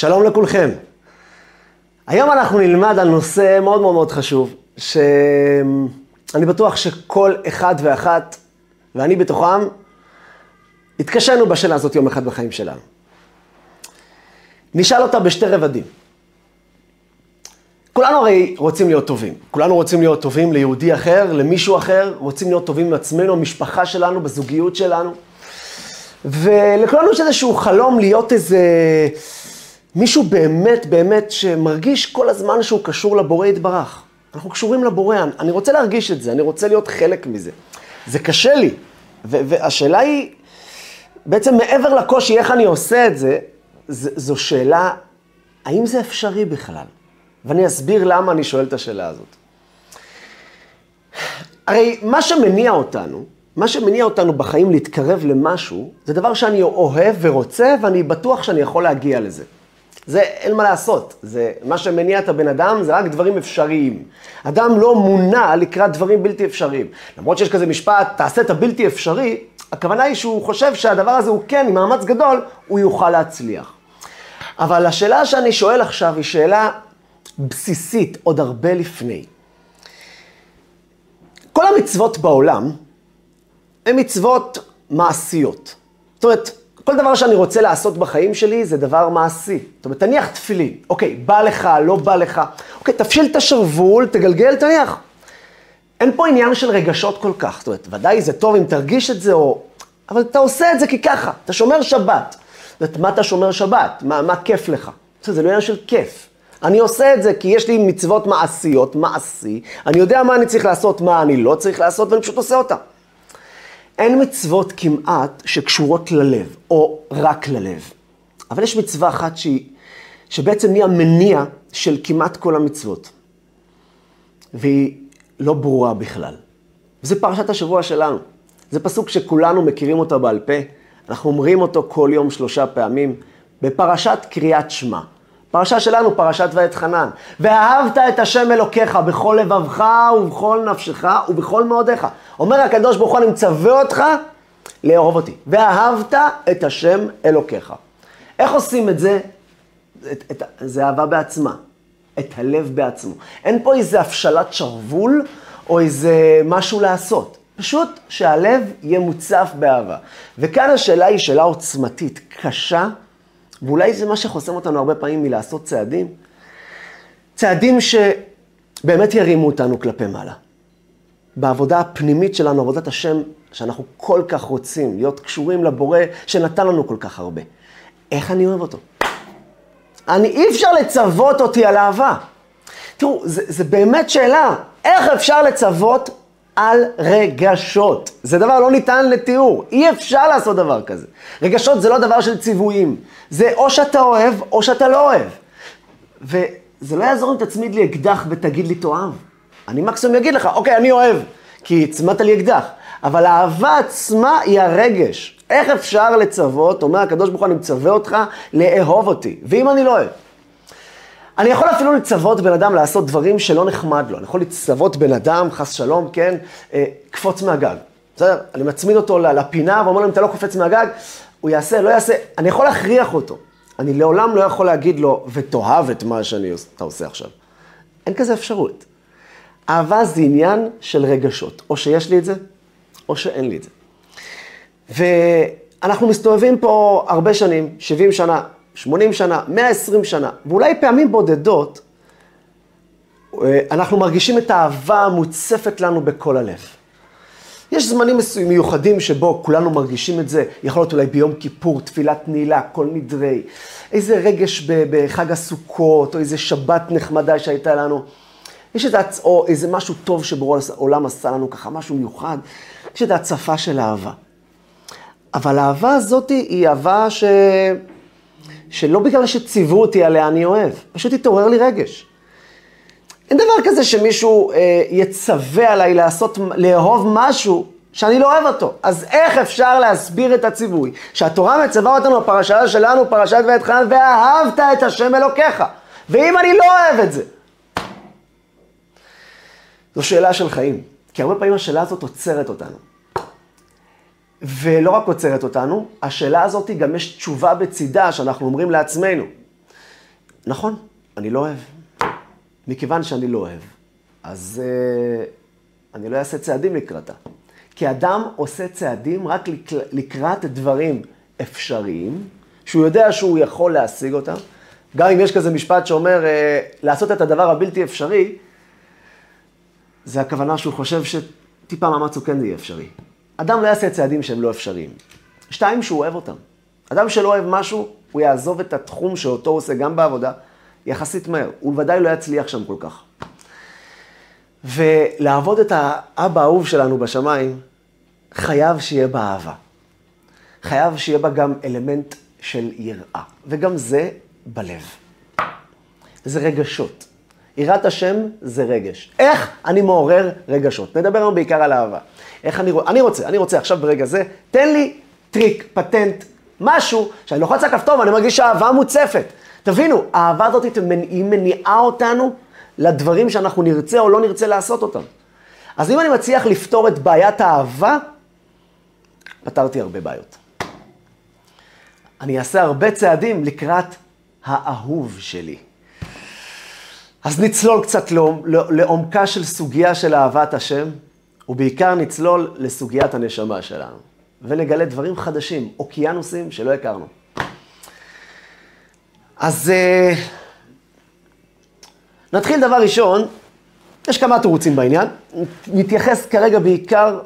שלום לכולכם. היום אנחנו נלמד על נושא מאוד מאוד מאוד חשוב, שאני בטוח שכל אחד ואחת, ואני בתוכם, התקשינו בשאלה הזאת יום אחד בחיים שלנו. נשאל אותה בשתי רבדים. כולנו הרי רוצים להיות טובים. כולנו רוצים להיות טובים ליהודי אחר, למישהו אחר, רוצים להיות טובים עם עצמנו, המשפחה שלנו, בזוגיות שלנו. ולכולנו יש איזשהו חלום להיות איזה מישהו באמת באמת שמרגיש כל הזמן שהוא קשור לבורא יתברך. אנחנו קשורים לבורא, אני רוצה להרגיש את זה, אני רוצה להיות חלק מזה. זה קשה לי, והשאלה היא, בעצם מעבר לקושי איך אני עושה את זה, זו שאלה, האם זה אפשרי בכלל? ואני אסביר למה אני שואל את השאלה הזאת. הרי מה שמניע אותנו, מה שמניע אותנו בחיים להתקרב למשהו, זה דבר שאני אוהב ורוצה, ואני בטוח שאני יכול להגיע לזה. זה אין מה לעשות, זה מה שמניע את הבן אדם זה רק דברים אפשריים. אדם לא מונע לקראת דברים בלתי אפשריים. למרות שיש כזה משפט, תעשה את הבלתי אפשרי, הכוונה היא שהוא חושב שהדבר הזה הוא כן, עם מאמץ גדול, הוא יוכל להצליח. אבל השאלה שאני שואל עכשיו היא שאלה בסיסית, עוד הרבה לפני. כל המצוות בעולם הן מצוות מעשיות. זאת אומרת, כל דבר שאני רוצה לעשות בחיים שלי זה דבר מעשי. זאת אומרת, תניח תפילין. אוקיי, בא לך, לא בא לך. אוקיי, תפשיל את השרוול, תגלגל, תניח. אין פה עניין של רגשות כל כך. זאת אומרת, ודאי זה טוב אם תרגיש את זה, או... אבל אתה עושה את זה כי ככה, אתה שומר שבת. זאת אומרת, מה אתה שומר שבת? מה, מה כיף לך? זה לא עניין של כיף. אני עושה את זה כי יש לי מצוות מעשיות, מעשי. אני יודע מה אני צריך לעשות, מה אני לא צריך לעשות, ואני פשוט עושה אותה. אין מצוות כמעט שקשורות ללב, או רק ללב. אבל יש מצווה אחת שהיא, שבעצם היא המניע של כמעט כל המצוות. והיא לא ברורה בכלל. וזה פרשת השבוע שלנו. זה פסוק שכולנו מכירים אותו בעל פה. אנחנו אומרים אותו כל יום שלושה פעמים בפרשת קריאת שמע. פרשה שלנו, פרשת ואת חנן. ואהבת את השם אלוקיך בכל לבבך ובכל נפשך ובכל מאודיך. אומר הקדוש ברוך הוא, אני מצווה אותך לאהוב אותי. ואהבת את השם אלוקיך. איך עושים את זה? את, את, זה אהבה בעצמה, את הלב בעצמו. אין פה איזה הפשלת שרוול או איזה משהו לעשות. פשוט שהלב יהיה מוצף באהבה. וכאן השאלה היא שאלה עוצמתית, קשה. ואולי זה מה שחוסם אותנו הרבה פעמים מלעשות צעדים. צעדים שבאמת ירימו אותנו כלפי מעלה. בעבודה הפנימית שלנו, עבודת השם, שאנחנו כל כך רוצים להיות קשורים לבורא שנתן לנו כל כך הרבה. איך אני אוהב אותו? אני, אי אפשר לצוות אותי על אהבה. תראו, זה באמת שאלה, איך אפשר לצוות על רגשות. זה דבר לא ניתן לתיאור, אי אפשר לעשות דבר כזה. רגשות זה לא דבר של ציוויים, זה או שאתה אוהב או שאתה לא אוהב. וזה לא יעזור אם תצמיד לי אקדח ותגיד לי תאהב. אני מקסימום אגיד לך, אוקיי, אני אוהב, כי הצמדת לי אקדח. אבל האהבה עצמה היא הרגש. איך אפשר לצוות, אומר הקדוש ברוך הוא, אני מצווה אותך לאהוב אותי, ואם אני לא אוהב? אני יכול אפילו לצוות בן אדם לעשות דברים שלא נחמד לו. אני יכול לצוות בן אדם, חס שלום, כן, אה, קפוץ מהגג. בסדר? אני מצמיד אותו לפינה ואומר לו, אם אתה לא קופץ מהגג, הוא יעשה, לא יעשה. אני יכול להכריח אותו. אני לעולם לא יכול להגיד לו, ותאהב את מה שאתה עושה עכשיו. אין כזה אפשרות. אהבה זה עניין של רגשות. או שיש לי את זה, או שאין לי את זה. ואנחנו מסתובבים פה הרבה שנים, 70 שנה, 80 שנה, 120 שנה, ואולי פעמים בודדות, אה, אנחנו מרגישים את האהבה המוצפת לנו בכל הלב. יש זמנים מיוחדים שבו כולנו מרגישים את זה, יכול להיות אולי ביום כיפור, תפילת נעילה, כל נדרי, איזה רגש בחג הסוכות, או איזה שבת נחמדה שהייתה לנו. יש את הצ... או איזה משהו טוב שבורא העולם עשה לנו ככה, משהו מיוחד. יש את ההצפה של אהבה. אבל האהבה הזאת היא אהבה ש... שלא בגלל שציוו אותי עליה אני אוהב, פשוט התעורר לי רגש. אין דבר כזה שמישהו אה, יצווה עליי לעשות, לאהוב משהו שאני לא אוהב אותו. אז איך אפשר להסביר את הציווי? שהתורה מצווה אותנו בפרשה שלנו, פרשת ואת חנן, ואהבת את השם אלוקיך. ואם אני לא אוהב את זה? זו שאלה של חיים. כי הרבה פעמים השאלה הזאת עוצרת אותנו. ולא רק עוצרת אותנו, השאלה הזאת גם יש תשובה בצידה שאנחנו אומרים לעצמנו. נכון, אני לא אוהב. מכיוון שאני לא אוהב, אז uh, אני לא אעשה צעדים לקראתה. כי אדם עושה צעדים רק לקראת דברים אפשריים, שהוא יודע שהוא יכול להשיג אותם. גם אם יש כזה משפט שאומר, uh, לעשות את הדבר הבלתי אפשרי, זה הכוונה שהוא חושב שטיפה מאמץ הוא כן יהיה אפשרי. אדם לא יעשה צעדים שהם לא אפשריים. שתיים, שהוא אוהב אותם. אדם שלא אוהב משהו, הוא יעזוב את התחום שאותו הוא עושה גם בעבודה, יחסית מהר. הוא בוודאי לא יצליח שם כל כך. ולעבוד את האבא האהוב שלנו בשמיים, חייב שיהיה בה אהבה. חייב שיהיה בה גם אלמנט של יראה. וגם זה בלב. זה רגשות. יראת השם זה רגש. איך אני מעורר רגשות? נדבר היום בעיקר על אהבה. איך אני, אני רוצה, אני רוצה עכשיו ברגע זה, תן לי טריק, פטנט, משהו, שאני לוחץ על כפתור ואני מרגיש שהאהבה מוצפת. תבינו, האהבה הזאת היא מניעה אותנו לדברים שאנחנו נרצה או לא נרצה לעשות אותם. אז אם אני מצליח לפתור את בעיית האהבה, פתרתי הרבה בעיות. אני אעשה הרבה צעדים לקראת האהוב שלי. אז נצלול קצת לעומקה של סוגיה של אהבת השם, ובעיקר נצלול לסוגיית הנשמה שלנו, ונגלה דברים חדשים, אוקיינוסים שלא הכרנו. אז uh, נתחיל דבר ראשון, יש כמה תירוצים בעניין, נתייחס כרגע בעיקר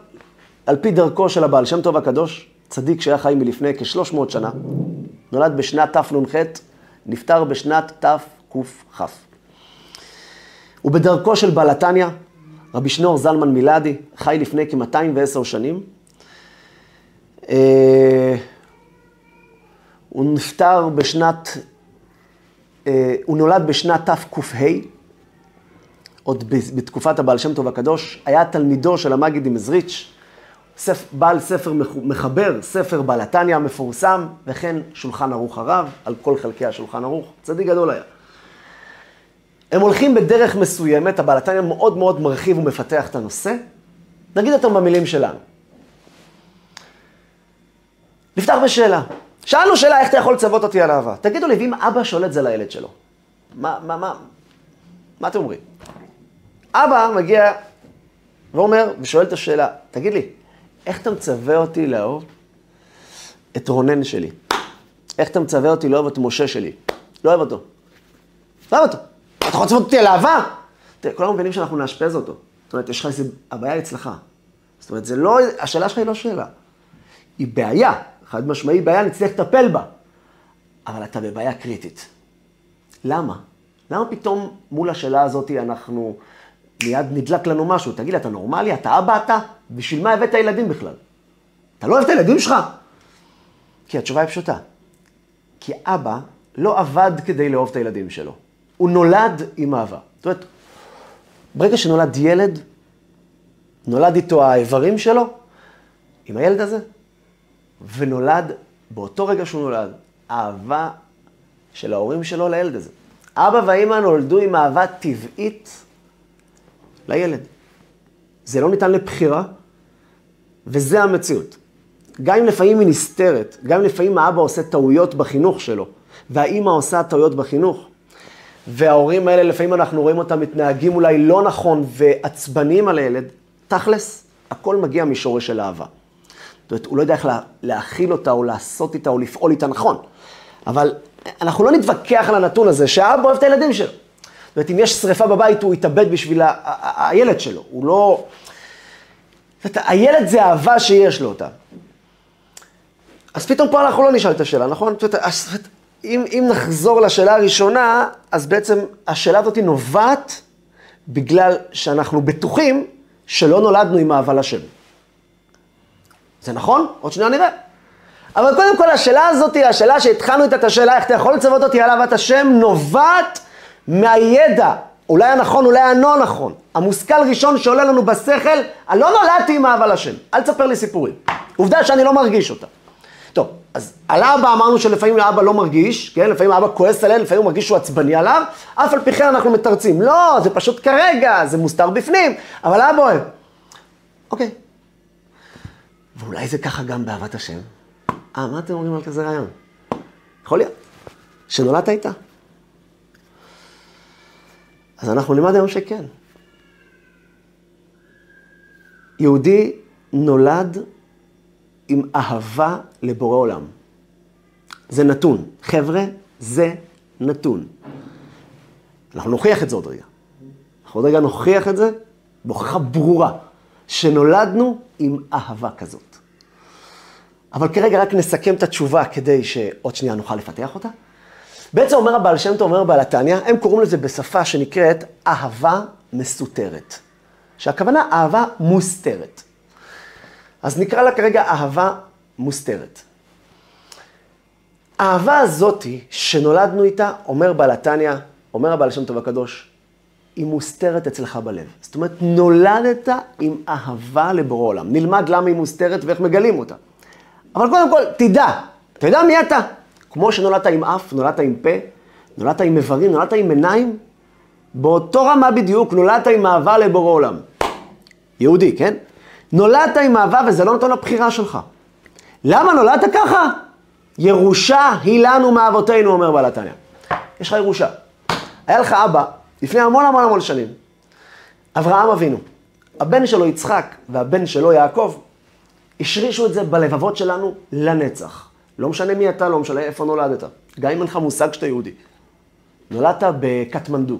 על פי דרכו של הבעל שם טוב הקדוש, צדיק שהיה חי מלפני כ-300 שנה, נולד בשנת תנ"ח, נפטר בשנת תקכ. ובדרכו של בעל התניא, רבי שנור זלמן מילדי, חי לפני כ-210 שנים. אה, הוא נפטר בשנת, אה, הוא נולד בשנת תק"ה, עוד בתקופת הבעל שם טוב הקדוש, היה תלמידו של המגיד מזריץ', בעל ספר מחבר, ספר בעל התניא המפורסם, וכן שולחן ערוך הרב, על כל חלקי השולחן ערוך, צדיק גדול היה. הם הולכים בדרך מסוימת, הבעל התניא מאוד מאוד מרחיב ומפתח את הנושא. נגיד אותם במילים שלנו. נפתח בשאלה. שאלנו שאלה, איך אתה יכול לצוות אותי על אהבה? תגידו לי, ואם אבא שואל את זה לילד שלו, מה, מה, מה, מה אתם אומרים? אבא מגיע ואומר, ושואל את השאלה, תגיד לי, איך אתה מצווה אותי לאהוב את רונן שלי? איך אתה מצווה אותי לאהוב את משה שלי? לא אוהב אותו. לא אוהב אותו. אתה לצוות אותי על אהבה? תראה, כולם מבינים שאנחנו נאשפז אותו. זאת אומרת, יש לך איזה, הבעיה אצלך. זאת אומרת, זה לא, השאלה שלך היא לא שאלה. היא בעיה, חד משמעי בעיה, נצטרך לטפל בה. אבל אתה בבעיה קריטית. למה? למה פתאום מול השאלה הזאת אנחנו, מיד נדלק לנו משהו? תגיד אתה נורמלי? אתה אבא אתה? בשביל מה הבאת ילדים בכלל? אתה לא אוהב את הילדים שלך? כי התשובה היא פשוטה. כי אבא לא עבד כדי לאהוב את הילדים שלו. הוא נולד עם אהבה. זאת אומרת, ברגע שנולד ילד, נולד איתו האיברים שלו, עם הילד הזה, ונולד, באותו רגע שהוא נולד, אהבה של ההורים שלו לילד הזה. אבא והאימא נולדו עם אהבה טבעית לילד. זה לא ניתן לבחירה, וזה המציאות. גם אם לפעמים היא נסתרת, גם אם לפעמים האבא עושה טעויות בחינוך שלו, והאימא עושה טעויות בחינוך, וההורים האלה, לפעמים אנחנו רואים אותם מתנהגים אולי לא נכון ועצבניים על הילד, תכלס, הכל מגיע משורש של אהבה. זאת אומרת, הוא לא יודע איך להכיל אותה או לעשות איתה או לפעול איתה נכון. אבל אנחנו לא נתווכח על הנתון הזה שהאבא אוהב את הילדים שלו. זאת אומרת, אם יש שריפה בבית, הוא יתאבד בשביל הילד שלו. הוא לא... זאת אומרת, הילד זה אהבה שיש לו אותה. אז פתאום פה אנחנו לא נשאל את השאלה, נכון? זאת אומרת, אם, אם נחזור לשאלה הראשונה, אז בעצם השאלה הזאת נובעת בגלל שאנחנו בטוחים שלא נולדנו עם אהבה לשם. זה נכון? עוד שניה נראה. אבל קודם כל השאלה הזאת, השאלה שהתחלנו איתה את השאלה, איך אתה יכול לצוות אותי על אהבת השם, נובעת מהידע, אולי הנכון, אולי הלא נכון. המושכל ראשון שעולה לנו בשכל, אני לא נולדתי עם אהבה לשם. אל תספר לי סיפורים. עובדה שאני לא מרגיש אותה. אז על אבא אמרנו שלפעמים האבא לא מרגיש, כן? לפעמים האבא כועס עליהם, לפעמים הוא מרגיש שהוא עצבני עליו, אף על פי כן אנחנו מתרצים. לא, זה פשוט כרגע, זה מוסתר בפנים, אבל אבא אוהב. אוקיי. ואולי זה ככה גם באהבת השם? אה, מה אתם אומרים על כזה רעיון? יכול להיות. שנולדת איתה. אז אנחנו נלמד היום שכן. יהודי נולד עם אהבה לבורא עולם. זה נתון. חבר'ה, זה נתון. אנחנו נוכיח את זה עוד רגע. אנחנו עוד רגע נוכיח את זה בהוכחה ברורה, שנולדנו עם אהבה כזאת. אבל כרגע רק נסכם את התשובה כדי שעוד שנייה נוכל לפתח אותה. בעצם אומר הבעל שם טוב, אומר בעל התניא, הם קוראים לזה בשפה שנקראת אהבה מסותרת. שהכוונה אהבה מוסתרת. אז נקרא לה כרגע אהבה מוסתרת. האהבה הזאתי שנולדנו איתה, אומר בעל התניא, אומר הבעל שם טוב הקדוש, היא מוסתרת אצלך בלב. זאת אומרת, נולדת עם אהבה לבורא עולם. נלמד למה היא מוסתרת ואיך מגלים אותה. אבל קודם כל, תדע, יודע מי אתה? כמו שנולדת עם אף, נולדת עם פה, נולדת עם איברים, נולדת עם עיניים, באותו רמה בדיוק נולדת עם אהבה לבורא עולם. יהודי, כן? נולדת עם אהבה וזה לא נותן לבחירה שלך. למה נולדת ככה? ירושה היא לנו מאבותינו, אומר בעל התניא. יש לך ירושה. היה לך אבא, לפני המון המון המון שנים, אברהם אבינו. הבן שלו יצחק והבן שלו יעקב, השרישו את זה בלבבות שלנו לנצח. לא משנה מי אתה, לא משנה איפה נולדת. גם אם אין לך מושג שאתה יהודי. נולדת בקטמנדו.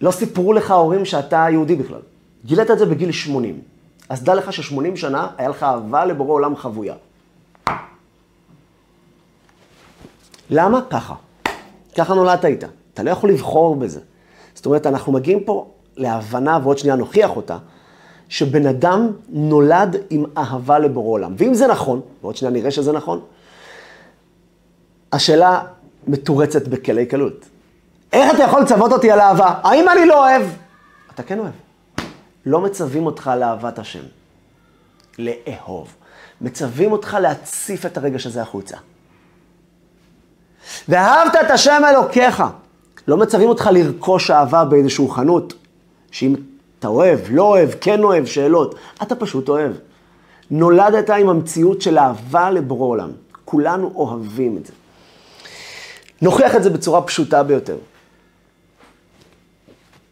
לא סיפרו לך ההורים שאתה יהודי בכלל. גילית את זה בגיל 80. אז דע לך ש-80 שנה היה לך אהבה לבורא עולם חבויה. למה? ככה. ככה נולדת איתה. אתה לא יכול לבחור בזה. זאת אומרת, אנחנו מגיעים פה להבנה, ועוד שנייה נוכיח אותה, שבן אדם נולד עם אהבה לבורא עולם. ואם זה נכון, ועוד שנייה נראה שזה נכון, השאלה מתורצת בכלי קלות. איך אתה יכול לצוות אותי על אהבה? האם אני לא אוהב? אתה כן אוהב. לא מצווים אותך לאהבת השם, לאהוב. מצווים אותך להציף את הרגש הזה החוצה. ואהבת את השם אלוקיך. לא מצווים אותך לרכוש אהבה באיזושהי חנות, שאם אתה אוהב, לא אוהב, כן אוהב, שאלות. אתה פשוט אוהב. נולדת עם המציאות של אהבה לבורא עולם. כולנו אוהבים את זה. נוכיח את זה בצורה פשוטה ביותר.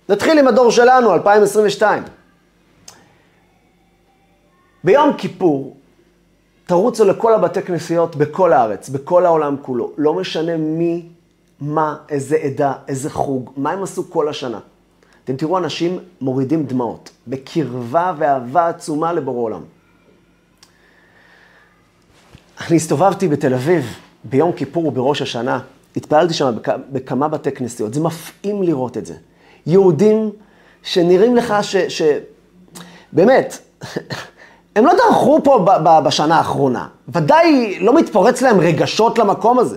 נתחיל עם הדור שלנו, 2022. ביום כיפור, תרוצו לכל הבתי כנסיות בכל הארץ, בכל העולם כולו. לא משנה מי, מה, איזה עדה, איזה חוג, מה הם עשו כל השנה. אתם תראו אנשים מורידים דמעות, בקרבה ואהבה עצומה לבורא עולם. אני הסתובבתי בתל אביב ביום כיפור ובראש השנה, התפללתי שם בכ... בכמה בתי כנסיות, זה מפעים לראות את זה. יהודים שנראים לך ש... ש... באמת, הם לא דרכו פה ב... ב... בשנה האחרונה. ודאי לא מתפורץ להם רגשות למקום הזה.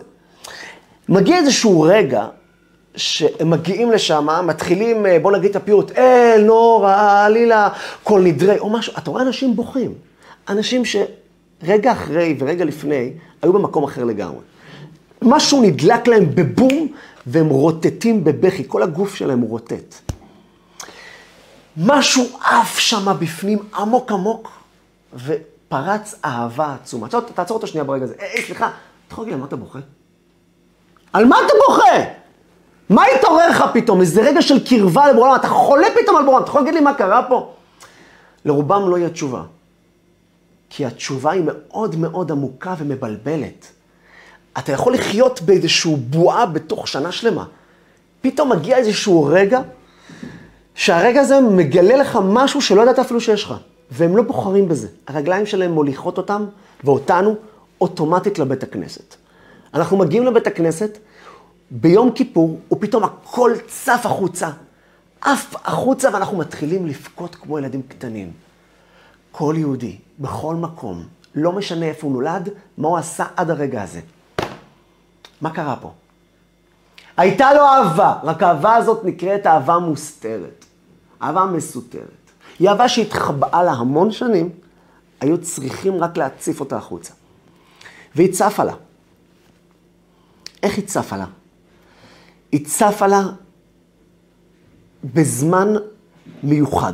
מגיע איזשהו רגע שהם מגיעים לשם, מתחילים, אה, בוא נגיד את הפיוט, אל, נורא, עלילה, כל נדרי, או משהו. אתה רואה אנשים בוכים. אנשים שרגע אחרי ורגע לפני היו במקום אחר לגמרי. משהו נדלק להם בבום, והם רוטטים בבכי, כל הגוף שלהם רוטט. משהו עף שם בפנים, עמוק עמוק, ופרץ אהבה עצומה. תעצור אותו שנייה ברגע הזה. היי, סליחה, אתה יכול להגיד לי, מה אתה בוכה? על מה אתה בוכה? מה התעורר לך פתאום? איזה רגע של קרבה לבורא אתה חולה פתאום על בורא אתה יכול להגיד לי מה קרה פה? לרובם לא יהיה תשובה. כי התשובה היא מאוד מאוד עמוקה ומבלבלת. אתה יכול לחיות באיזושהי בועה בתוך שנה שלמה. פתאום מגיע איזשהו רגע, שהרגע הזה מגלה לך משהו שלא ידעת אפילו שיש לך. והם לא בוחרים בזה. הרגליים שלהם מוליכות אותם, ואותנו, אוטומטית לבית הכנסת. אנחנו מגיעים לבית הכנסת, ביום כיפור, ופתאום הכל צף החוצה. עף החוצה, ואנחנו מתחילים לבכות כמו ילדים קטנים. כל יהודי, בכל מקום, לא משנה איפה הוא נולד, מה הוא עשה עד הרגע הזה. מה קרה פה? הייתה לו אהבה, רק האהבה הזאת נקראת אהבה מוסתרת. אהבה מסותרת. היא אהבה שהתחבאה לה המון שנים, היו צריכים רק להציף אותה החוצה. והיא צפה לה. איך היא צפה לה? היא צפה לה בזמן מיוחד.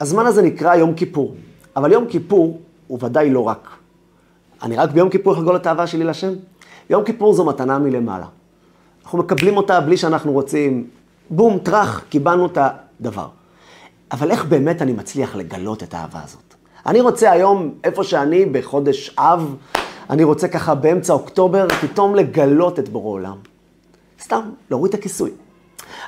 הזמן הזה נקרא יום כיפור, אבל יום כיפור הוא ודאי לא רק. אני רק ביום כיפור אחגול את האהבה שלי לשם? יום כיפור זו מתנה מלמעלה. אנחנו מקבלים אותה בלי שאנחנו רוצים, בום, טראח, קיבלנו את הדבר. אבל איך באמת אני מצליח לגלות את האהבה הזאת? אני רוצה היום, איפה שאני, בחודש אב, אני רוצה ככה באמצע אוקטובר, פתאום לגלות את בורא עולם. סתם, להוריד את הכיסוי.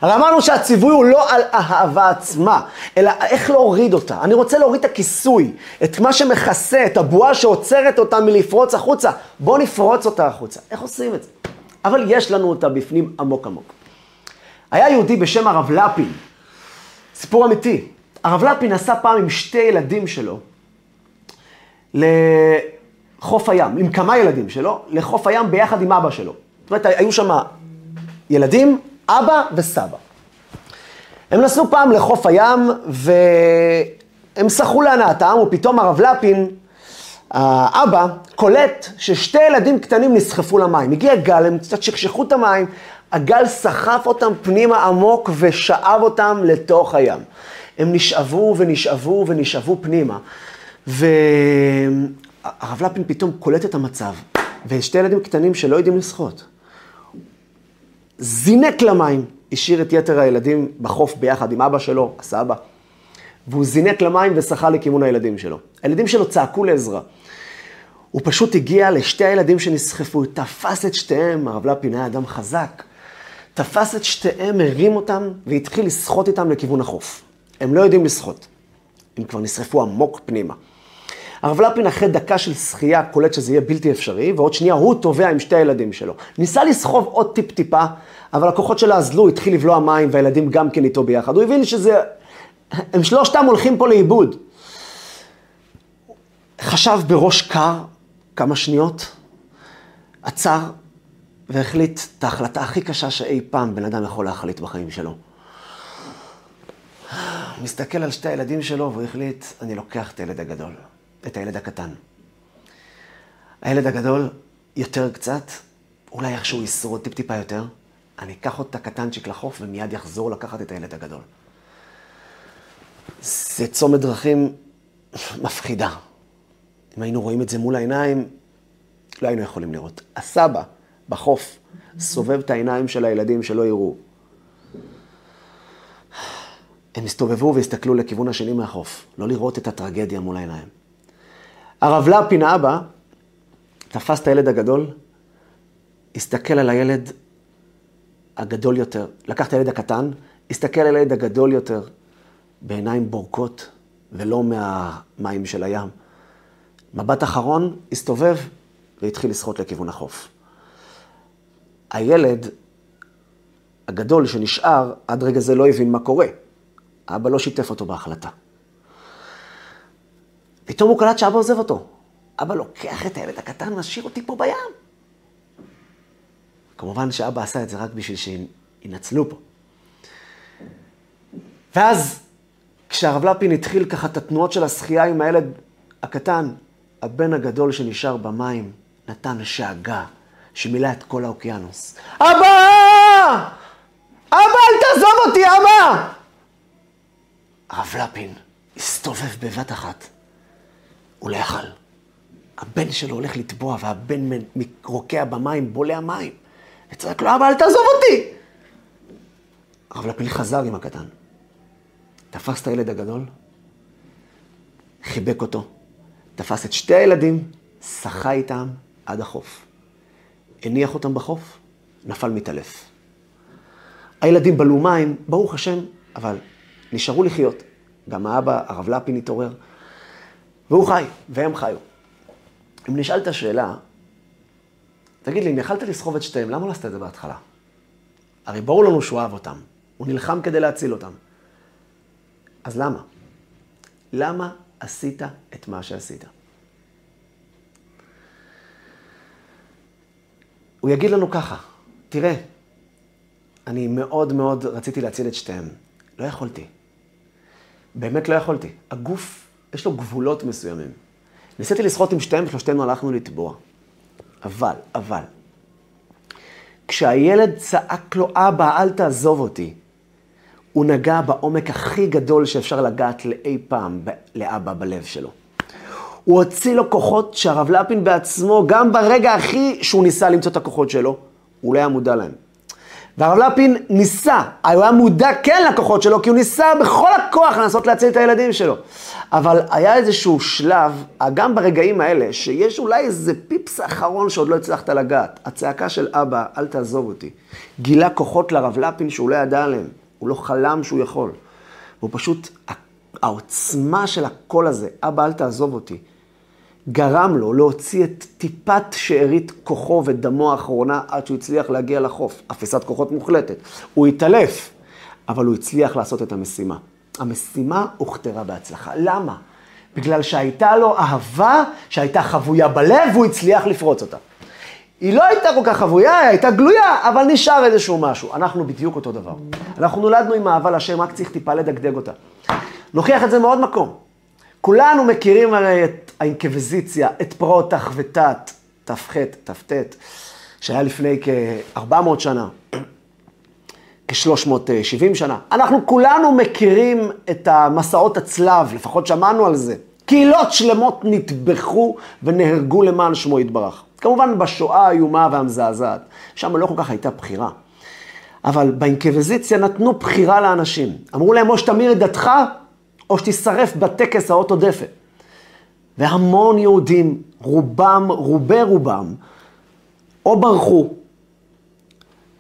הרי אמרנו שהציווי הוא לא על האהבה עצמה, אלא איך להוריד אותה. אני רוצה להוריד את הכיסוי, את מה שמכסה, את הבועה שעוצרת אותה מלפרוץ החוצה. בואו נפרוץ אותה החוצה. איך עושים את זה? אבל יש לנו אותה בפנים עמוק עמוק. היה יהודי בשם הרב לפין, סיפור אמיתי. הרב לפין נסע פעם עם שתי ילדים שלו לחוף הים, עם כמה ילדים שלו, לחוף הים ביחד עם אבא שלו. זאת אומרת, היו שם ילדים, אבא וסבא. הם נסעו פעם לחוף הים, והם שחו להנאתם, ופתאום הרב לפין, האבא, קולט ששתי ילדים קטנים נסחפו למים. הגיע גל, הם קצת שכשכו את המים, הגל סחף אותם פנימה עמוק ושאב אותם לתוך הים. הם נשאבו ונשאבו ונשאבו פנימה. והרב לפין פתאום קולט את המצב, ושתי ילדים קטנים שלא יודעים לשחות. זינק למים, השאיר את יתר הילדים בחוף ביחד עם אבא שלו, הסבא, והוא זינק למים ושחה לכיוון הילדים שלו. הילדים שלו צעקו לעזרה. הוא פשוט הגיע לשתי הילדים שנסחפו, תפס את שתיהם, הרב לפין היה אדם חזק, תפס את שתיהם, הרים אותם והתחיל לשחות איתם לכיוון החוף. הם לא יודעים לשחות, הם כבר נשרפו עמוק פנימה. הרב לפין אחרי דקה של שחייה קולט שזה יהיה בלתי אפשרי, ועוד שנייה הוא טובע עם שתי הילדים שלו. ניסה לסחוב עוד טיפ-טיפה, אבל הכוחות שלה אזלו, התחיל לבלוע מים, והילדים גם כן איתו ביחד. הוא הבין שזה... הם שלושתם הולכים פה לאיבוד. חשב בראש קר כמה שניות, עצר והחליט את ההחלטה הכי קשה שאי פעם בן אדם יכול להחליט בחיים שלו. הוא מסתכל על שתי הילדים שלו והוא החליט, אני לוקח את הילד הגדול. את הילד הקטן. הילד הגדול יותר קצת, אולי איכשהו ישרוד טיפ-טיפה יותר, אני אקח עוד את הקטנצ'יק לחוף ומיד יחזור לקחת את הילד הגדול. זה צומת דרכים מפחידה. אם היינו רואים את זה מול העיניים, לא היינו יכולים לראות. הסבא בחוף סובב את העיניים של הילדים שלא יראו. הם הסתובבו והסתכלו לכיוון השני מהחוף, לא לראות את הטרגדיה מול העיניים. הרב לפין האבא תפס את הילד הגדול, הסתכל על הילד הגדול יותר, לקח את הילד הקטן, הסתכל על הילד הגדול יותר בעיניים בורקות ולא מהמים של הים. מבט אחרון, הסתובב והתחיל לשחות לכיוון החוף. הילד הגדול שנשאר, עד רגע זה לא הבין מה קורה. אבא לא שיתף אותו בהחלטה. פתאום הוא קלט שאבא עוזב אותו. אבא לוקח את הילד הקטן, משאיר אותי פה בים. כמובן שאבא עשה את זה רק בשביל שינצלו פה. ואז, כשהרב לפין התחיל ככה את התנועות של השחייה עם הילד הקטן, הבן הגדול שנשאר במים נתן שאגה שמילא את כל האוקיינוס. אבא! אבא, אל תעזוב אותי, אבא! הרב לפין הסתובב בבת אחת. הוא לא יכל. הבן שלו הולך לטבוע, והבן רוקע במים, בולע מים. וצועק לו, אבא, אל תעזוב אותי! הרב לפיד חזר עם הקטן. תפס את הילד הגדול, חיבק אותו, תפס את שתי הילדים, שחה איתם עד החוף. הניח אותם בחוף, נפל מתעלף. הילדים בלו מים, ברוך השם, אבל נשארו לחיות. גם האבא, הרב לפין התעורר. והוא חי, והם חיו. אם נשאלת שאלה, תגיד לי, אם יכלת לסחוב את שתיהם, למה לא עשית את זה בהתחלה? הרי ברור לנו שהוא אהב אותם, הוא נלחם כדי להציל אותם. אז למה? למה עשית את מה שעשית? הוא יגיד לנו ככה, תראה, אני מאוד מאוד רציתי להציל את שתיהם. לא יכולתי. באמת לא יכולתי. הגוף יש לו גבולות מסוימים. ניסיתי לשחות עם שתיהם ושלושתנו הלכנו לטבוע. אבל, אבל, כשהילד צעק לו, אבא, אל תעזוב אותי, הוא נגע בעומק הכי גדול שאפשר לגעת לאי פעם לאבא בלב שלו. הוא הוציא לו כוחות שהרב לפין בעצמו, גם ברגע הכי שהוא ניסה למצוא את הכוחות שלו, הוא לא היה מודע להם. והרב לפין ניסה, הוא היה מודע כן לכוחות שלו, כי הוא ניסה בכל הכוח לנסות להציל את הילדים שלו. אבל היה איזשהו שלב, גם ברגעים האלה, שיש אולי איזה פיפס אחרון שעוד לא הצלחת לגעת. הצעקה של אבא, אל תעזוב אותי, גילה כוחות לרב לפין שהוא לא ידע עליהם. הוא לא חלם שהוא יכול. והוא פשוט, העוצמה של הקול הזה, אבא, אל תעזוב אותי, גרם לו להוציא את טיפת שארית כוחו ודמו האחרונה עד שהוא הצליח להגיע לחוף. אפיסת כוחות מוחלטת. הוא התעלף, אבל הוא הצליח לעשות את המשימה. המשימה הוכתרה בהצלחה. למה? בגלל שהייתה לו אהבה שהייתה חבויה בלב והוא הצליח לפרוץ אותה. היא לא הייתה כל כך חבויה, היא הייתה גלויה, אבל נשאר איזשהו משהו. אנחנו בדיוק אותו דבר. אנחנו נולדנו עם אהבה לשם, רק צריך טיפה לדגדג אותה. נוכיח את זה מעוד מקום. כולנו מכירים הרי את האינקוויזיציה, את פרעות תחוותת, ת"ח, ת"ט, שהיה לפני כ-400 שנה, כ-370 שנה. אנחנו כולנו מכירים את המסעות הצלב, לפחות שמענו על זה. קהילות שלמות נטבחו ונהרגו למען שמו יתברך. כמובן בששואה האיומה והמזעזעת, שם לא כל כך הייתה בחירה. אבל באינקוויזיציה נתנו בחירה לאנשים. אמרו להם, או שתמיר את דתך, או שתישרף בטקס האות דפן. והמון יהודים, רובם, רובי רובם, או ברחו,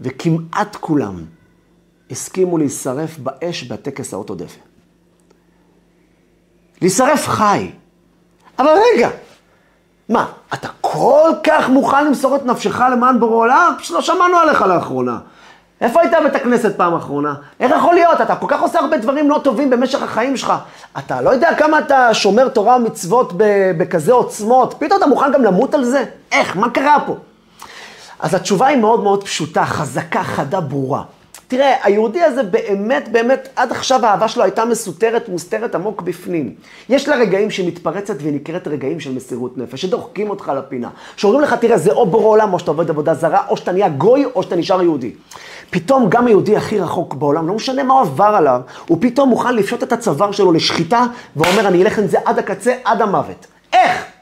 וכמעט כולם הסכימו להישרף באש בטקס האות דפן. להישרף חי. אבל רגע, מה, אתה כל כך מוכן למסור את נפשך למען בורא עולם? פשוט לא שמענו עליך לאחרונה. איפה היית בבית הכנסת פעם אחרונה? איך יכול להיות? אתה כל כך עושה הרבה דברים לא טובים במשך החיים שלך. אתה לא יודע כמה אתה שומר תורה ומצוות בכזה עוצמות. פתאום אתה מוכן גם למות על זה? איך? מה קרה פה? אז התשובה היא מאוד מאוד פשוטה, חזקה, חדה, ברורה. תראה, היהודי הזה באמת, באמת, עד עכשיו האהבה שלו הייתה מסותרת, מוסתרת עמוק בפנים. יש לה רגעים שהיא מתפרצת והיא נקראת רגעים של מסירות נפש, שדוחקים אותך לפינה. שאומרים לך, תראה, זה או בורא עולם, או שאתה עובד עבודה זרה, או שאתה נהיה גוי, או שאתה נשאר יהודי. פתאום גם היהודי הכי רחוק בעולם, לא משנה מה עבר עליו, הוא פתאום מוכן לפשוט את הצוואר שלו לשחיטה, ואומר, אני אלך עם זה עד הקצה, עד המוות. איך?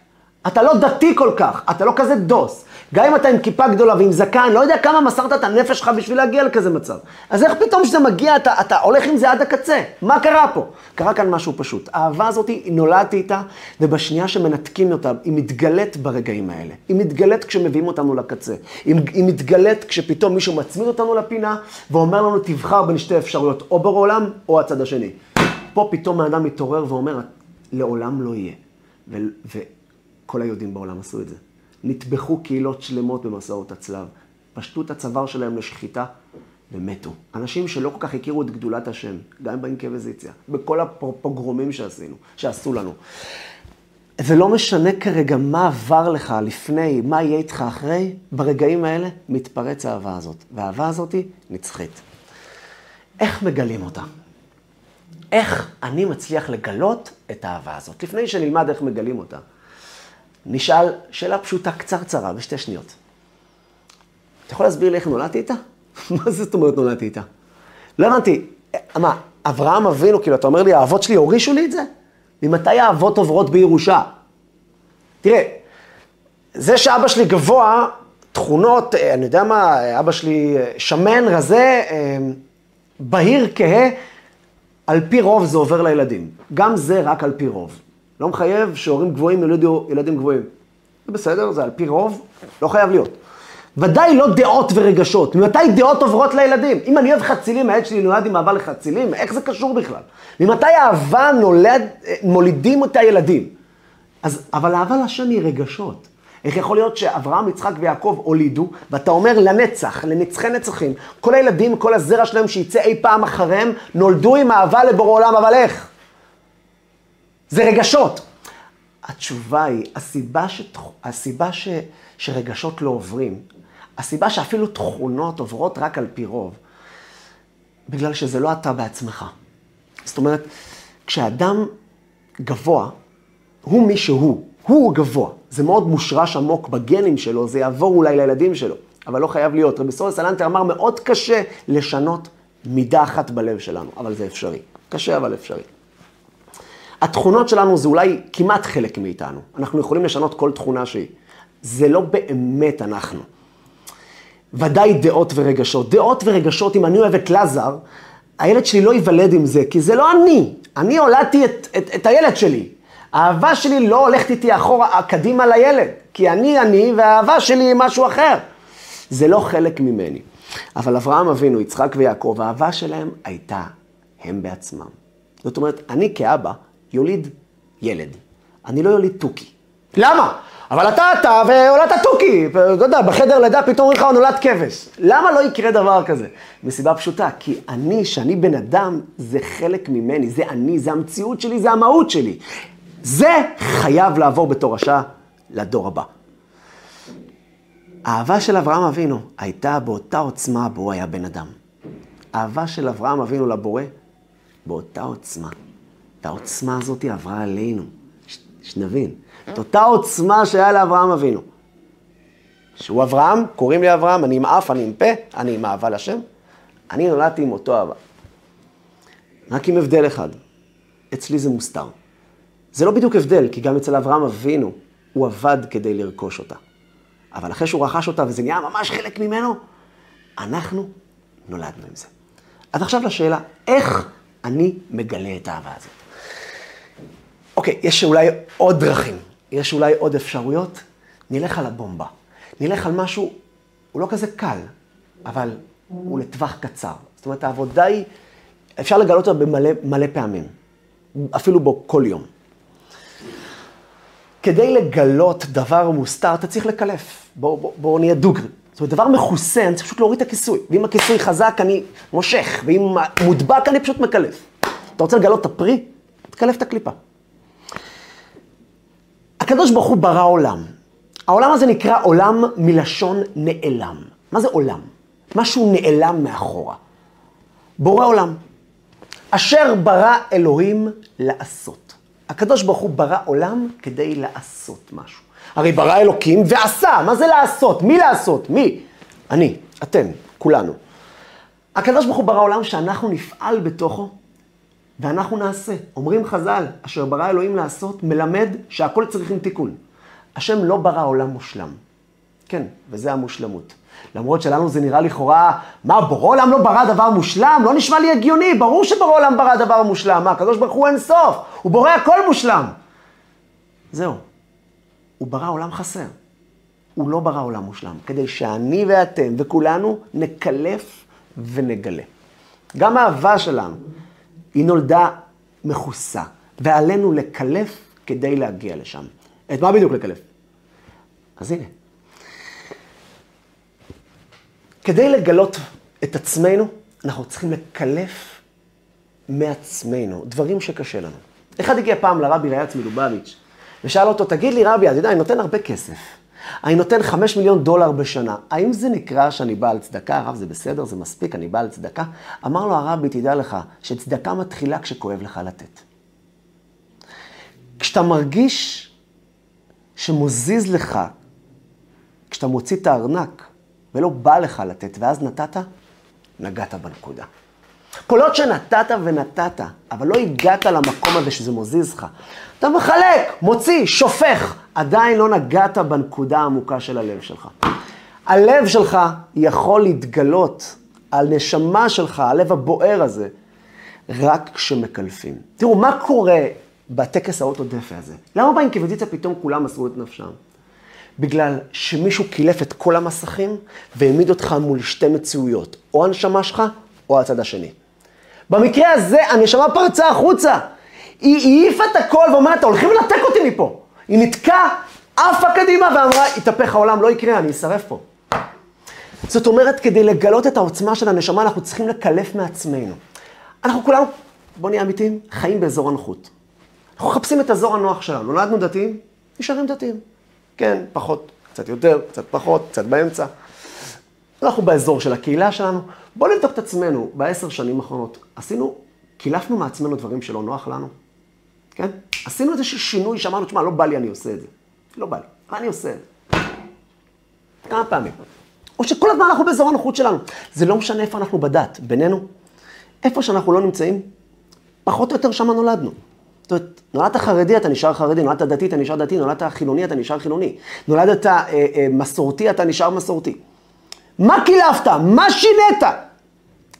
אתה לא דתי כל כך, אתה לא כזה דוס. גם אם אתה עם כיפה גדולה ועם זקן, לא יודע כמה מסרת את הנפש שלך בשביל להגיע לכזה מצב. אז איך פתאום כשזה מגיע, אתה, אתה הולך עם זה עד הקצה? מה קרה פה? קרה כאן משהו פשוט. האהבה הזאת, נולדתי איתה, ובשנייה שמנתקים אותה, היא מתגלית ברגעים האלה. היא מתגלית כשמביאים אותנו לקצה. היא, היא מתגלית כשפתאום מישהו מצמיד אותנו לפינה, ואומר לנו, תבחר בין שתי אפשרויות, או בור עולם, או הצד השני. פה פתאום האדם מתעורר ואומר, לעולם לא יהיה. ו- וכל היהודים בעולם עשו את זה. נטבחו קהילות שלמות במסעות הצלב, פשטו את הצוואר שלהם לשחיטה ומתו. אנשים שלא כל כך הכירו את גדולת השם, גם באינקוויזיציה, בכל הפוגרומים שעשינו, שעשו לנו. ולא משנה כרגע מה עבר לך לפני, מה יהיה איתך אחרי, ברגעים האלה מתפרץ האהבה הזאת. והאהבה הזאת היא נצחית. איך מגלים אותה? איך אני מצליח לגלות את האהבה הזאת? לפני שנלמד איך מגלים אותה. נשאל שאלה פשוטה, קצרצרה, בשתי שניות. אתה יכול להסביר לי איך נולדתי איתה? מה זאת אומרת נולדתי איתה? לא הבנתי, מה, אברהם אבינו, כאילו, אתה אומר לי, האבות שלי הורישו לי את זה? ממתי האבות עוברות בירושה? תראה, זה שאבא שלי גבוה, תכונות, אה, אני יודע מה, אבא שלי אה, שמן, רזה, אה, בהיר, כהה, על פי רוב זה עובר לילדים. גם זה רק על פי רוב. לא מחייב שהורים גבוהים ילדיו ילדים גבוהים. זה בסדר, זה על פי רוב, לא חייב להיות. ודאי לא דעות ורגשות. ממתי דעות עוברות לילדים? אם אני אוהב חצילים, הילד שלי נולד עם אהבה לחצילים, איך זה קשור בכלל? ממתי אהבה נולד, מולידים אותה ילדים? אז, אבל אהבה לשם היא רגשות. איך יכול להיות שאברהם, יצחק ויעקב הולידו, ואתה אומר לנצח, לנצחי נצחים, כל הילדים, כל הזרע שלהם שיצא אי פעם אחריהם, נולדו עם אהבה לבורא עולם, אבל איך? זה רגשות. התשובה היא, הסיבה, שת... הסיבה ש... שרגשות לא עוברים, הסיבה שאפילו תכונות עוברות רק על פי רוב, בגלל שזה לא אתה בעצמך. זאת אומרת, כשאדם גבוה, הוא מי שהוא, הוא גבוה. זה מאוד מושרש עמוק בגנים שלו, זה יעבור אולי לילדים שלו, אבל לא חייב להיות. רבי ישראל סלנטר אמר, מאוד קשה לשנות מידה אחת בלב שלנו, אבל זה אפשרי. קשה אבל אפשרי. התכונות שלנו זה אולי כמעט חלק מאיתנו. אנחנו יכולים לשנות כל תכונה שהיא. זה לא באמת אנחנו. ודאי דעות ורגשות. דעות ורגשות, אם אני אוהב את לזר, הילד שלי לא ייוולד עם זה, כי זה לא אני. אני הולדתי את, את, את הילד שלי. האהבה שלי לא הולכת איתי אחורה, קדימה לילד, כי אני אני והאהבה שלי היא משהו אחר. זה לא חלק ממני. אבל אברהם אבינו, יצחק ויעקב, האהבה שלהם הייתה הם בעצמם. זאת אומרת, אני כאבא יוליד ילד. אני לא יוליד תוכי. למה? אבל אתה אתה והולדת תוכי, אתה יודע, בחדר לידה פתאום אומרים לך נולד כבש. למה לא יקרה דבר כזה? מסיבה פשוטה, כי אני, שאני בן אדם, זה חלק ממני, זה אני, זה המציאות שלי, זה המהות שלי. זה חייב לעבור בתור השעה לדור הבא. האהבה של אברהם אבינו הייתה באותה עוצמה בו היה בן אדם. האהבה של אברהם אבינו לבורא, באותה עוצמה. והעוצמה הזאת עברה עלינו, ש- שנבין. את אותה עוצמה שהיה לאברהם אבינו. שהוא אברהם, קוראים לי אברהם, אני עם אף, אני עם פה, אני עם אהבה לשם. אני נולדתי עם אותו אהבה. רק עם הבדל אחד, אצלי זה מוסתר. זה לא בדיוק הבדל, כי גם אצל אברהם אבינו הוא עבד כדי לרכוש אותה. אבל אחרי שהוא רכש אותה וזה נהיה ממש חלק ממנו, אנחנו נולדנו עם זה. אז עכשיו לשאלה, איך אני מגלה את האהבה הזאת? אוקיי, יש אולי עוד דרכים, יש אולי עוד אפשרויות. נלך על הבומבה. נלך על משהו, הוא לא כזה קל, אבל הוא לטווח קצר. זאת אומרת, העבודה היא, אפשר לגלות אותה במלא מלא פעמים, אפילו בו כל יום. כדי לגלות דבר מוסתר, אתה צריך לקלף. בואו בוא, בוא נהיה דוגרי. זאת אומרת, דבר מכוסה, אני צריך פשוט להוריד את הכיסוי. ואם הכיסוי חזק, אני מושך, ואם מודבק, אני פשוט מקלף. אתה רוצה לגלות את הפרי? תקלף את הקליפה. הקדוש ברוך הוא ברא עולם. העולם הזה נקרא עולם מלשון נעלם. מה זה עולם? משהו נעלם מאחורה. בורא עולם. אשר ברא אלוהים לעשות. הקדוש ברוך הוא ברא עולם כדי לעשות משהו. הרי ברא אלוקים ועשה, מה זה לעשות? מי לעשות? מי? אני, אתם, כולנו. הקדוש ברוך הוא ברא עולם שאנחנו נפעל בתוכו ואנחנו נעשה. אומרים חז"ל, אשר ברא אלוהים לעשות, מלמד שהכל צריכים תיקון. השם לא ברא עולם מושלם. כן, וזה המושלמות. למרות שלנו זה נראה לכאורה, מה, בורא עולם לא ברא דבר מושלם? לא נשמע לי הגיוני, ברור שבורא עולם ברא דבר מושלם. מה, הקדוש ברוך הוא אין סוף, הוא בורא הכל מושלם. זהו, הוא ברא עולם חסר. הוא לא ברא עולם מושלם, כדי שאני ואתם וכולנו נקלף ונגלה. גם האהבה שלנו, היא נולדה מכוסה, ועלינו לקלף כדי להגיע לשם. את מה בדיוק לקלף? אז הנה. כדי לגלות את עצמנו, אנחנו צריכים לקלף מעצמנו דברים שקשה לנו. אחד הגיע פעם לרבי ריאץ מלובביץ', ושאל אותו, תגיד לי רבי, אתה יודע, אני נותן הרבה כסף. אני נותן חמש מיליון דולר בשנה. האם זה נקרא שאני בעל צדקה? הרב, זה בסדר, זה מספיק, אני בעל צדקה? אמר לו הרבי, תדע לך, שצדקה מתחילה כשכואב לך לתת. כשאתה מרגיש שמוזיז לך, כשאתה מוציא את הארנק, ולא בא לך לתת, ואז נתת, נגעת בנקודה. כל עוד שנתת ונתת, אבל לא הגעת למקום הזה שזה מוזיז לך, אתה מחלק, מוציא, שופך, עדיין לא נגעת בנקודה העמוקה של הלב שלך. הלב שלך יכול להתגלות, הנשמה שלך, הלב הבוער הזה, רק כשמקלפים. תראו, מה קורה בטקס האוטודפי הזה? למה באינקוויזיציה פתאום כולם מסרו את נפשם? בגלל שמישהו קילף את כל המסכים והעמיד אותך מול שתי מציאויות, או הנשמה שלך או הצד השני. במקרה הזה הנשמה פרצה החוצה. היא העיפה את הכל ואומרת, הולכים לנתק אותי מפה. היא נתקעה, עפה קדימה ואמרה, התהפך העולם, לא יקרה, אני אשרף פה. זאת אומרת, כדי לגלות את העוצמה של הנשמה, אנחנו צריכים לקלף מעצמנו. אנחנו כולנו, בוא נהיה אמיתיים, חיים באזור הנוחות. אנחנו מחפשים את אזור הנוח שלנו. נולדנו דתיים, נשארים דתיים. כן, פחות, קצת יותר, קצת פחות, קצת באמצע. אנחנו באזור של הקהילה שלנו. בואו נבדוק את עצמנו בעשר שנים האחרונות. עשינו, קילפנו מעצמנו דברים שלא נוח לנו, כן? עשינו איזשהו שינוי שאמרנו, תשמע, לא בא לי, אני עושה את זה. לא בא לי, אבל אני עושה את זה. כמה פעמים. או שכל הזמן אנחנו באזור הנוחות שלנו. זה לא משנה איפה אנחנו בדת, בינינו. איפה שאנחנו לא נמצאים, פחות או יותר שם נולדנו. זאת אומרת, נולדת חרדי, אתה נשאר חרדי, נולדת דתי, אתה נשאר דתי, נולדת חילוני, אתה נשאר חילוני. נולדת אה, אה, מסורתי, אתה נשאר מסורתי. מה קילפת? מה שינית?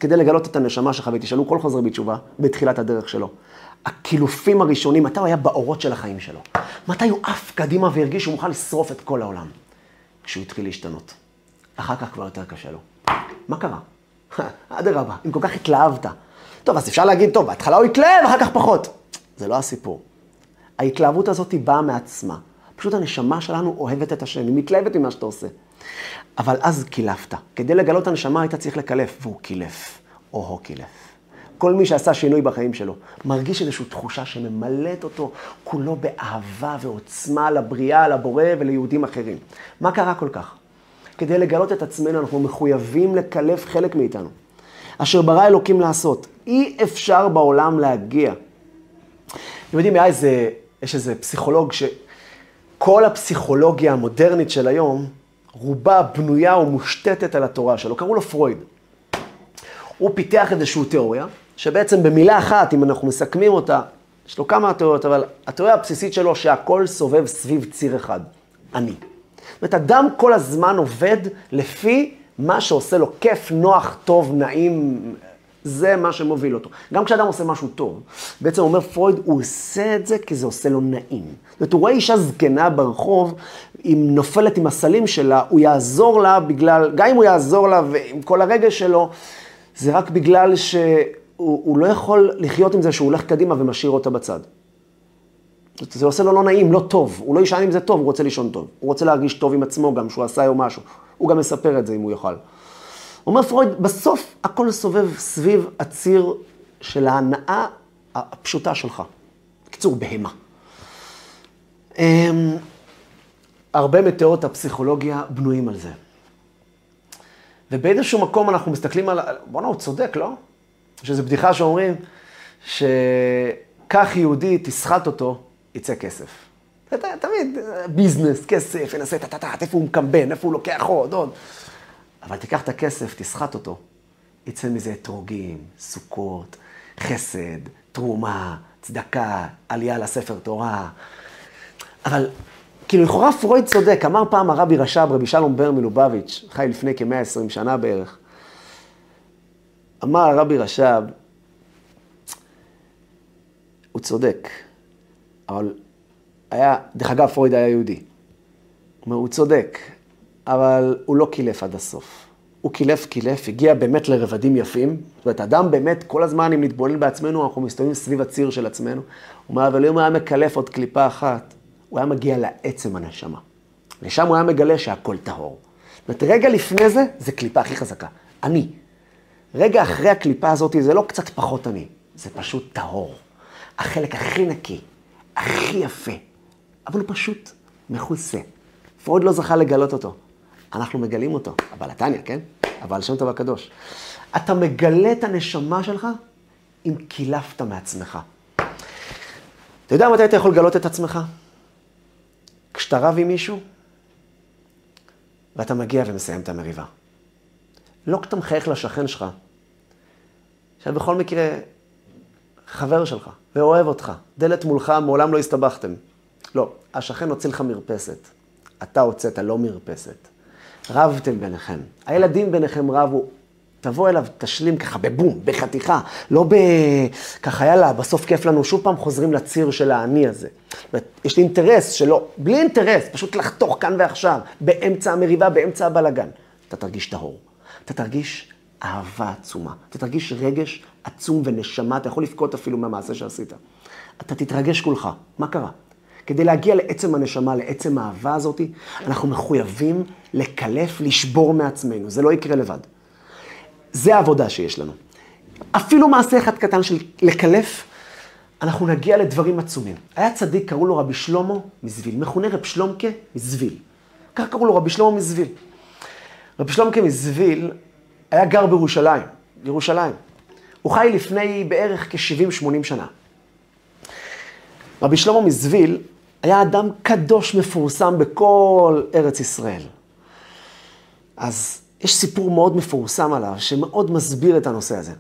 כדי לגלות את הנשמה שלך, ותשאלו כל חוזר בתשובה, בתחילת הדרך שלו. הקילופים הראשונים, מתי הוא היה באורות של החיים שלו? מתי הוא עף קדימה והרגיש שהוא מוכן לשרוף את כל העולם? כשהוא התחיל להשתנות. אחר כך כבר יותר קשה לו. מה קרה? אדרבה, אם כל כך התלהבת. טוב, אז אפשר להגיד, טוב, בהתחלה הוא התלהב, אחר כך פחות. זה לא הסיפור. ההתלהבות הזאת היא באה מעצמה. פשוט הנשמה שלנו אוהבת את השם, היא מתלהבת ממה שאתה עושה. אבל אז קילפת. כדי לגלות הנשמה היית צריך לקלף, והוא קילף. או-הו קילף. כל מי שעשה שינוי בחיים שלו, מרגיש איזושהי תחושה שממלאת אותו כולו באהבה ועוצמה לבריאה, לבורא וליהודים אחרים. מה קרה כל כך? כדי לגלות את עצמנו, אנחנו מחויבים לקלף חלק מאיתנו. אשר ברא אלוקים לעשות. אי אפשר בעולם להגיע. אתם יודעים, איזה, יש איזה פסיכולוג שכל הפסיכולוגיה המודרנית של היום, רובה בנויה ומושתתת על התורה שלו, קראו לו פרויד. הוא פיתח איזושהי תיאוריה, שבעצם במילה אחת, אם אנחנו מסכמים אותה, יש לו כמה תיאוריות, אבל התיאוריה הבסיסית שלו שהכל סובב סביב ציר אחד, אני. זאת אומרת, אדם כל הזמן עובד לפי מה שעושה לו כיף, נוח, טוב, נעים, זה מה שמוביל אותו. גם כשאדם עושה משהו טוב, בעצם אומר פרויד, הוא עושה את זה כי זה עושה לו נעים. זאת אומרת, הוא רואה אישה זקנה ברחוב, היא נופלת עם הסלים שלה, הוא יעזור לה בגלל, גם אם הוא יעזור לה ועם כל הרגש שלו, זה רק בגלל שהוא לא יכול לחיות עם זה שהוא הולך קדימה ומשאיר אותה בצד. זה עושה לו לא נעים, לא טוב. הוא לא יישן עם זה טוב, הוא רוצה לישון טוב. הוא רוצה להרגיש טוב עם עצמו גם, שהוא עשה היום משהו. הוא גם מספר את זה אם הוא יוכל. אומר פרויד, בסוף הכל סובב סביב הציר של ההנאה הפשוטה שלך. בקיצור, בהמה. אמ, הרבה מתיאוריות הפסיכולוגיה בנויים על זה. ובאיזשהו מקום אנחנו מסתכלים על, בואנה, הוא צודק, לא? יש איזו בדיחה שאומרים, שכך יהודי, תסחט אותו, יצא כסף. תמיד ביזנס, כסף, ינסה טה-טה-טה, איפה הוא מקמבן, איפה הוא לוקח עוד, עוד. אבל תיקח את הכסף, תסחט אותו, יצא מזה אתרוגים, סוכות, חסד, תרומה, צדקה, עלייה לספר תורה. אבל כאילו, לכאורה פרויד צודק, אמר פעם הרבי רש"ב, רבי שלום בר מלובביץ', חי לפני כ-120 שנה בערך. אמר הרבי רש"ב, הוא צודק, אבל היה, דרך אגב, פרויד היה יהודי. הוא אומר, הוא צודק, אבל הוא לא קילף עד הסוף. הוא קילף, קילף, הגיע באמת לרבדים יפים. זאת אומרת, אדם באמת, כל הזמן, אם נתבונן בעצמנו, אנחנו מסתובבים סביב הציר של עצמנו. הוא אומר, אבל אם הוא היה מקלף עוד קליפה אחת, הוא היה מגיע לעצם הנשמה. ושם הוא היה מגלה שהכל טהור. זאת אומרת, רגע לפני זה, זה קליפה הכי חזקה. אני. רגע אחרי הקליפה הזאת, זה לא קצת פחות אני, זה פשוט טהור. החלק הכי נקי, הכי יפה, אבל הוא פשוט מכוסה. פרויד לא זכה לגלות אותו. אנחנו מגלים אותו, אבל התניא, כן? אבל שם טוב הקדוש. אתה מגלה את הנשמה שלך אם קילפת מעצמך. אתה יודע מתי אתה יכול לגלות את עצמך? כשאתה רב עם מישהו, ואתה מגיע ומסיים את המריבה. לא כשאתה מחייך לשכן שלך, שאת בכל מקרה חבר שלך, ואוהב אותך, דלת מולך, מעולם לא הסתבכתם. לא, השכן הוציא לך מרפסת. אתה הוצאת לא מרפסת. רבתם ביניכם. הילדים ביניכם רבו. תבוא אליו, תשלים ככה בבום, בחתיכה, לא ב... ככה יאללה, בסוף כיף לנו, שוב פעם חוזרים לציר של האני הזה. יש לי אינטרס שלא, בלי אינטרס, פשוט לחתוך כאן ועכשיו, באמצע המריבה, באמצע הבלגן. אתה תרגיש טהור, אתה תרגיש אהבה עצומה, אתה תרגיש רגש עצום ונשמה, אתה יכול לבכות אפילו מהמעשה שעשית. אתה תתרגש כולך, מה קרה? כדי להגיע לעצם הנשמה, לעצם האהבה הזאת, אנחנו מחויבים לקלף, לשבור מעצמנו. זה לא יקרה לבד. זה העבודה שיש לנו. אפילו מעשה אחד קטן של לקלף, אנחנו נגיע לדברים עצומים. היה צדיק, קראו לו רבי שלמה מזוויל, מכונה רב שלומקה מזוויל. כך קראו לו רבי שלמה מזוויל. רבי שלומקה מזוויל היה גר בירושלים, ירושלים. הוא חי לפני בערך כ-70-80 שנה. רבי שלמה מזוויל היה אדם קדוש מפורסם בכל ארץ ישראל. אז יש סיפור מאוד מפורסם עליו, שמאוד מסביר את הנושא הזה.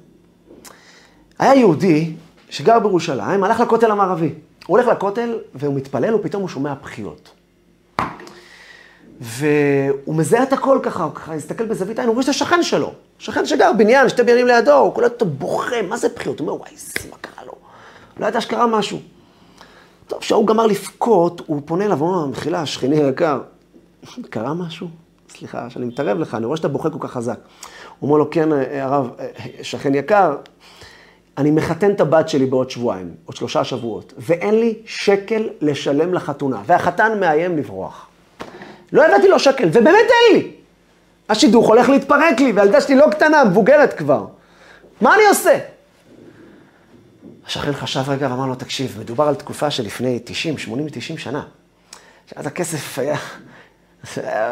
היה יהודי שגר בירושלים, הלך לכותל המערבי. הוא הולך לכותל והוא מתפלל ופתאום הוא שומע בחיות. והוא מזהה את הכל ככה, הוא ככה הסתכל בזווית העין, הוא רואה שזה שכן שלו. שכן שגר בניין, שתי בניינים לידו, הוא קולט אותו בוכה, מה זה בחירות? הוא אומר, וואי, זה מה קרה לו? לא ידע שקרה משהו. טוב, כשהוא גמר לבכות, הוא פונה אליו, הוא אומר, מחילה, שכני היקר, קרה משהו? סליחה, שאני מתערב לך, אני רואה שאתה בוכה כל כך חזק. הוא אומר לו, כן, הרב, שכן יקר, אני מחתן את הבת שלי בעוד שבועיים, עוד שלושה שבועות, ואין לי שקל לשלם לחתונה, והחתן מאיים לברוח. לא הבאתי לו שקל, ובאמת אין לי. השידוך הולך להתפרק לי, והילדה שלי לא קטנה, מבוגרת כבר. מה אני עושה? השכן חשב רגע ואמר לו, תקשיב, מדובר על תקופה שלפני 90, 80, 90 שנה. שאז הכסף היה,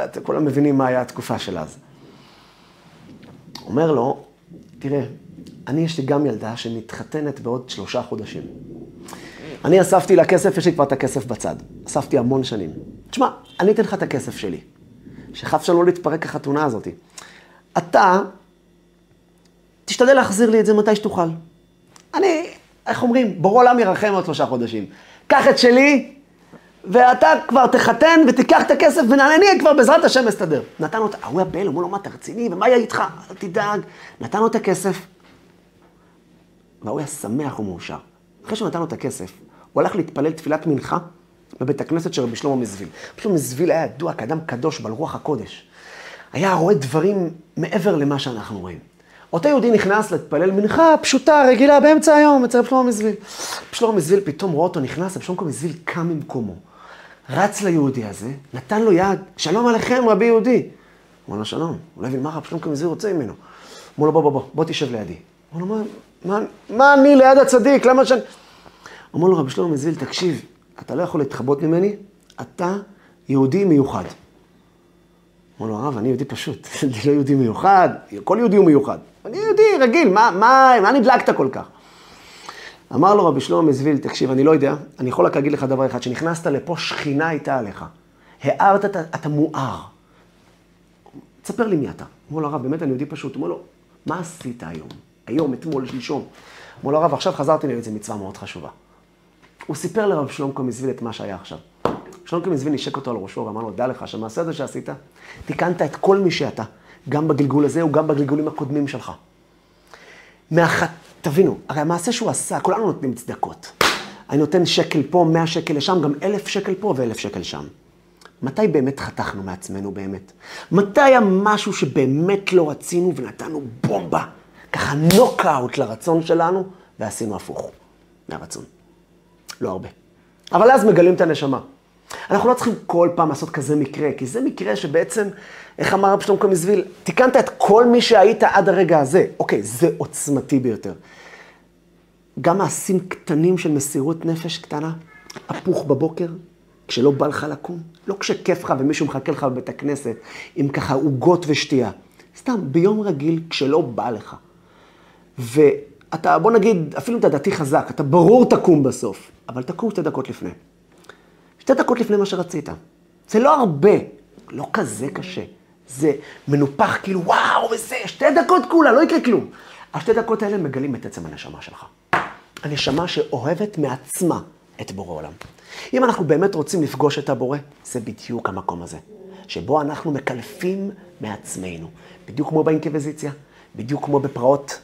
אתם כולם מבינים מה היה התקופה של אז. אומר לו, תראה, אני יש לי גם ילדה שמתחתנת בעוד שלושה חודשים. אני אספתי לה כסף, יש לי כבר את הכסף בצד. אספתי המון שנים. תשמע, אני אתן לך את הכסף שלי. שחף שלא להתפרק החתונה הזאת. אתה, תשתדל להחזיר לי את זה מתי שתוכל. אני, איך אומרים, בורא עולם ירחם עוד שלושה חודשים. קח את שלי, ואתה כבר תחתן ותיקח את הכסף ונענה כבר בעזרת השם אסתדר. נתן לו, ההוא היה בהלם, אמרו לו, מה, אתה רציני? ומה יהיה איתך? אל תדאג. נתן לו את הכסף, והוא היה שמח ומאושר. אחרי שהוא נתן לו את הכסף, הוא הלך להתפלל תפילת מנחה בבית הכנסת של רבי שלמה מזוויל. רבי שלמה מזוויל היה ידוע כאדם קדוש בעל רוח הקודש. היה רואה דברים מעבר למה שאנחנו רואים. אותו יהודי נכנס להתפלל מנחה פשוטה, רגילה, באמצע היום, אצל רבי שלמה מזוויל. רבי שלמה מזוויל פתאום רואה אותו נכנס, רבי שלמה מזוויל קם ממקומו. רץ ליהודי הזה, נתן לו יד, שלום עליכם רבי יהודי. אמר לו שלום, הוא לא הבין מה רבי שלמה מזוויל רוצה ממנו. אמר לו בוא בוא בוא, בוא תשב לידי. אמר לו מה, מה, מה אני ליד הצדיק, למה שאני... אמר לו רבי שלמה מזוויל, תקשיב, אתה לא יכול להתחבות ממני, אתה יהודי מיוחד. אמר לו, הרב, אני יהודי פשוט, אני לא יהודי מיוחד, כל יהודי הוא מיוחד. אני יהודי רגיל, מה, מה, מה נדלקת כל כך? אמר לו רבי שלמה מזוויל, תקשיב, אני לא יודע, אני יכול רק להגיד לך דבר אחד, שנכנסת לפה, שכינה הייתה עליך. הארת, אתה, אתה מואר. תספר לי מי אתה. אמר לו, הרב, באמת אני יהודי פשוט. אמר לו, מה עשית היום? היום, אתמול, שלשום. אמר לו, הרב, עכשיו חזרתי לאיזה מצווה מאוד חשובה. הוא סיפר לרב שלומקו מזוויל את מה שהיה עכשיו. שלומקו מזוויל נשק אותו על ראשו ואמר לו, דע לך שהמעשה הזה שעשית, תיקנת את כל מי שאתה, גם בגלגול הזה וגם בגלגולים הקודמים שלך. מאחת, תבינו, הרי המעשה שהוא עשה, כולנו נותנים צדקות. אני נותן שקל פה, מאה שקל לשם, גם אלף שקל פה ואלף שקל שם. מתי באמת חתכנו מעצמנו באמת? מתי היה משהו שבאמת לא רצינו ונתנו בומבה, ככה נוקאוט לרצון שלנו, ועשינו הפוך מהרצון? לא הרבה. אבל אז מגלים את הנשמה. אנחנו לא צריכים כל פעם לעשות כזה מקרה, כי זה מקרה שבעצם, איך אמר רב שלמה מזוויל, תיקנת את כל מי שהיית עד הרגע הזה. אוקיי, זה עוצמתי ביותר. גם מעשים קטנים של מסירות נפש קטנה, הפוך בבוקר, כשלא בא לך לקום, לא כשכיף לך ומישהו מחכה לך בבית הכנסת עם ככה עוגות ושתייה. סתם, ביום רגיל, כשלא בא לך. ואתה, בוא נגיד, אפילו אתה דתי חזק, אתה ברור תקום בסוף, אבל תקום שתי דקות לפני. שתי דקות לפני מה שרצית. זה לא הרבה, לא כזה קשה. זה מנופח כאילו, וואו, וזה, שתי דקות כולה, לא יקרה כלום. השתי דקות האלה מגלים את עצם הנשמה שלך. הנשמה שאוהבת מעצמה את בורא עולם. אם אנחנו באמת רוצים לפגוש את הבורא, זה בדיוק המקום הזה. שבו אנחנו מקלפים מעצמנו. בדיוק כמו באינקוויזיציה, בדיוק כמו בפרעות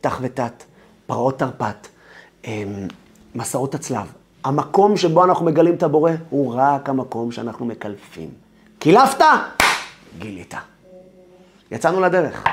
תח ותת, פרעות תרפ"ט, אה, מסעות הצלב. המקום שבו אנחנו מגלים את הבורא הוא רק המקום שאנחנו מקלפים. קילפת? גילית. יצאנו לדרך.